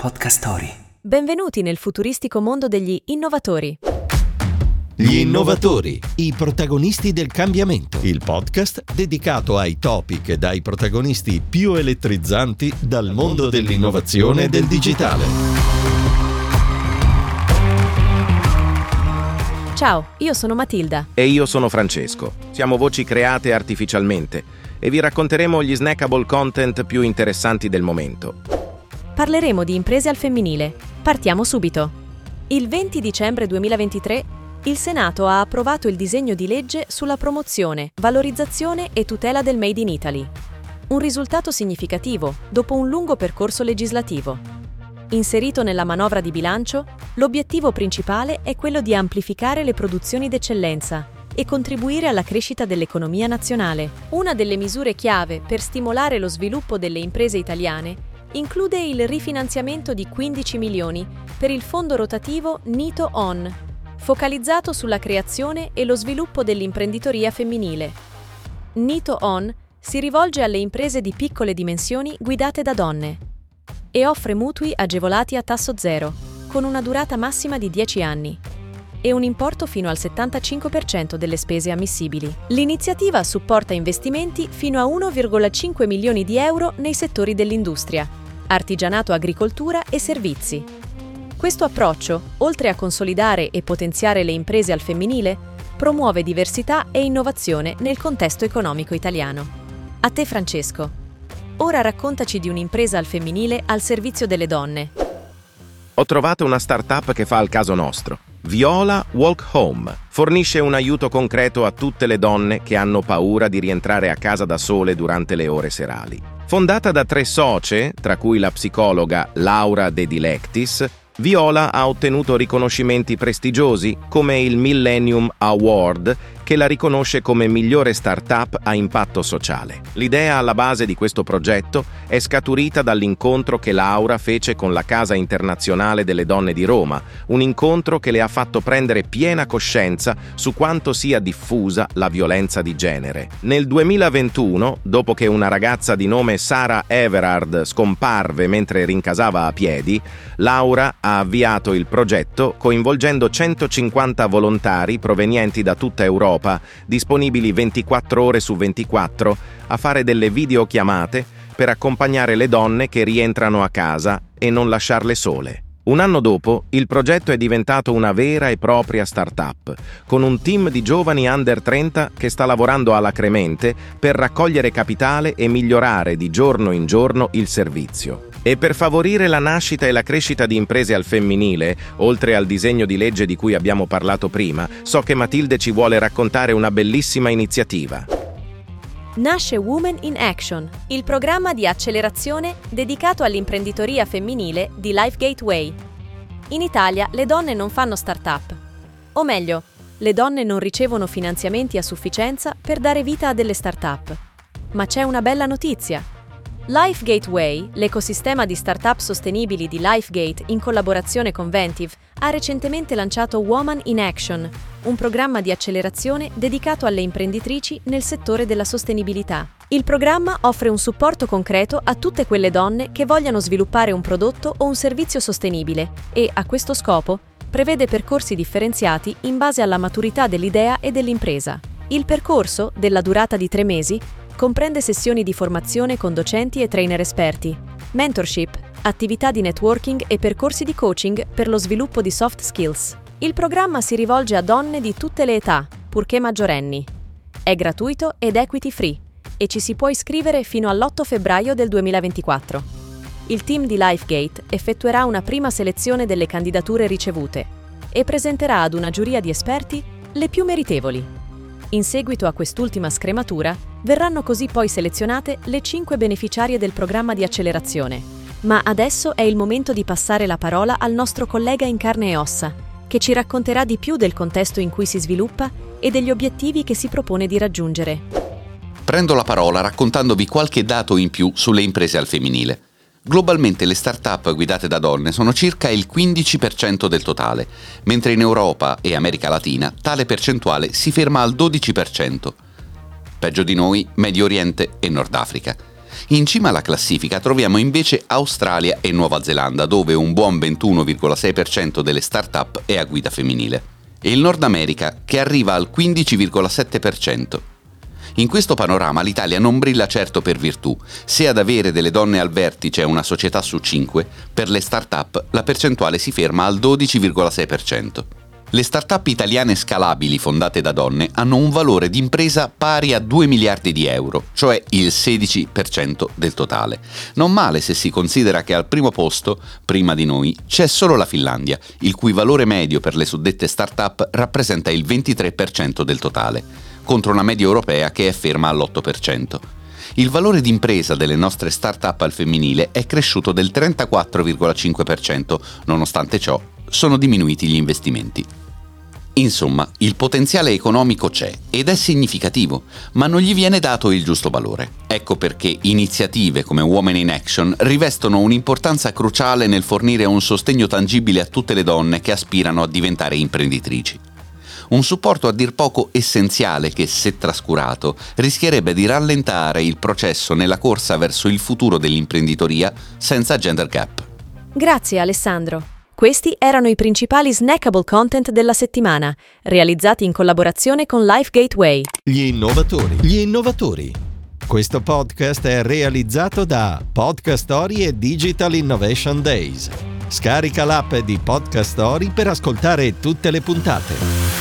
Podcast Story. Benvenuti nel futuristico mondo degli innovatori. Gli innovatori, i protagonisti del cambiamento. Il podcast dedicato ai topic e ai protagonisti più elettrizzanti dal mondo dell'innovazione e del digitale. Ciao, io sono Matilda. E io sono Francesco. Siamo voci create artificialmente e vi racconteremo gli snackable content più interessanti del momento. Parleremo di imprese al femminile. Partiamo subito. Il 20 dicembre 2023 il Senato ha approvato il disegno di legge sulla promozione, valorizzazione e tutela del Made in Italy. Un risultato significativo dopo un lungo percorso legislativo. Inserito nella manovra di bilancio, l'obiettivo principale è quello di amplificare le produzioni d'eccellenza e contribuire alla crescita dell'economia nazionale. Una delle misure chiave per stimolare lo sviluppo delle imprese italiane include il rifinanziamento di 15 milioni per il fondo rotativo NITO ON, focalizzato sulla creazione e lo sviluppo dell'imprenditoria femminile. NITO ON si rivolge alle imprese di piccole dimensioni guidate da donne e offre mutui agevolati a tasso zero, con una durata massima di 10 anni e un importo fino al 75% delle spese ammissibili. L'iniziativa supporta investimenti fino a 1,5 milioni di euro nei settori dell'industria, artigianato agricoltura e servizi. Questo approccio, oltre a consolidare e potenziare le imprese al femminile, promuove diversità e innovazione nel contesto economico italiano. A te Francesco. Ora raccontaci di un'impresa al femminile al servizio delle donne. Ho trovato una startup che fa al caso nostro. Viola Walk Home fornisce un aiuto concreto a tutte le donne che hanno paura di rientrare a casa da sole durante le ore serali. Fondata da tre socie, tra cui la psicologa Laura De Dilectis, Viola ha ottenuto riconoscimenti prestigiosi come il Millennium Award che la riconosce come migliore startup a impatto sociale. L'idea alla base di questo progetto è scaturita dall'incontro che Laura fece con la Casa Internazionale delle Donne di Roma, un incontro che le ha fatto prendere piena coscienza su quanto sia diffusa la violenza di genere. Nel 2021, dopo che una ragazza di nome Sara Everard scomparve mentre rincasava a piedi, Laura ha avviato il progetto coinvolgendo 150 volontari provenienti da tutta Europa Europa, disponibili 24 ore su 24, a fare delle videochiamate per accompagnare le donne che rientrano a casa e non lasciarle sole. Un anno dopo, il progetto è diventato una vera e propria start-up, con un team di giovani under 30 che sta lavorando alacremente per raccogliere capitale e migliorare di giorno in giorno il servizio. E per favorire la nascita e la crescita di imprese al femminile, oltre al disegno di legge di cui abbiamo parlato prima, so che Matilde ci vuole raccontare una bellissima iniziativa. Nasce Women in Action, il programma di accelerazione dedicato all'imprenditoria femminile di Life Gateway. In Italia le donne non fanno start-up. O meglio, le donne non ricevono finanziamenti a sufficienza per dare vita a delle start-up. Ma c'è una bella notizia. Life Gateway, l'ecosistema di start-up sostenibili di LifeGate in collaborazione con Ventive, ha recentemente lanciato Woman in Action, un programma di accelerazione dedicato alle imprenditrici nel settore della sostenibilità. Il programma offre un supporto concreto a tutte quelle donne che vogliano sviluppare un prodotto o un servizio sostenibile e, a questo scopo, prevede percorsi differenziati in base alla maturità dell'idea e dell'impresa. Il percorso, della durata di tre mesi, comprende sessioni di formazione con docenti e trainer esperti, mentorship, attività di networking e percorsi di coaching per lo sviluppo di soft skills. Il programma si rivolge a donne di tutte le età, purché maggiorenni. È gratuito ed equity free e ci si può iscrivere fino all'8 febbraio del 2024. Il team di LifeGate effettuerà una prima selezione delle candidature ricevute e presenterà ad una giuria di esperti le più meritevoli. In seguito a quest'ultima scrematura, verranno così poi selezionate le 5 beneficiarie del programma di accelerazione. Ma adesso è il momento di passare la parola al nostro collega in carne e ossa, che ci racconterà di più del contesto in cui si sviluppa e degli obiettivi che si propone di raggiungere. Prendo la parola raccontandovi qualche dato in più sulle imprese al femminile. Globalmente le start-up guidate da donne sono circa il 15% del totale, mentre in Europa e America Latina tale percentuale si ferma al 12%. Peggio di noi Medio Oriente e Nord Africa. In cima alla classifica troviamo invece Australia e Nuova Zelanda, dove un buon 21,6% delle start-up è a guida femminile. E il Nord America, che arriva al 15,7%. In questo panorama l'Italia non brilla certo per virtù. Se ad avere delle donne al vertice è una società su 5, per le start-up la percentuale si ferma al 12,6%. Le start-up italiane scalabili fondate da donne hanno un valore di impresa pari a 2 miliardi di euro, cioè il 16% del totale. Non male se si considera che al primo posto, prima di noi, c'è solo la Finlandia, il cui valore medio per le suddette start-up rappresenta il 23% del totale, contro una media europea che è ferma all'8%. Il valore d'impresa delle nostre start-up al femminile è cresciuto del 34,5%, nonostante ciò sono diminuiti gli investimenti. Insomma, il potenziale economico c'è ed è significativo, ma non gli viene dato il giusto valore. Ecco perché iniziative come Women in Action rivestono un'importanza cruciale nel fornire un sostegno tangibile a tutte le donne che aspirano a diventare imprenditrici. Un supporto a dir poco essenziale che, se trascurato, rischierebbe di rallentare il processo nella corsa verso il futuro dell'imprenditoria senza gender gap. Grazie Alessandro. Questi erano i principali snackable content della settimana, realizzati in collaborazione con Life Gateway. Gli innovatori. Gli innovatori. Questo podcast è realizzato da Podcast Story e Digital Innovation Days. Scarica l'app di Podcast Story per ascoltare tutte le puntate.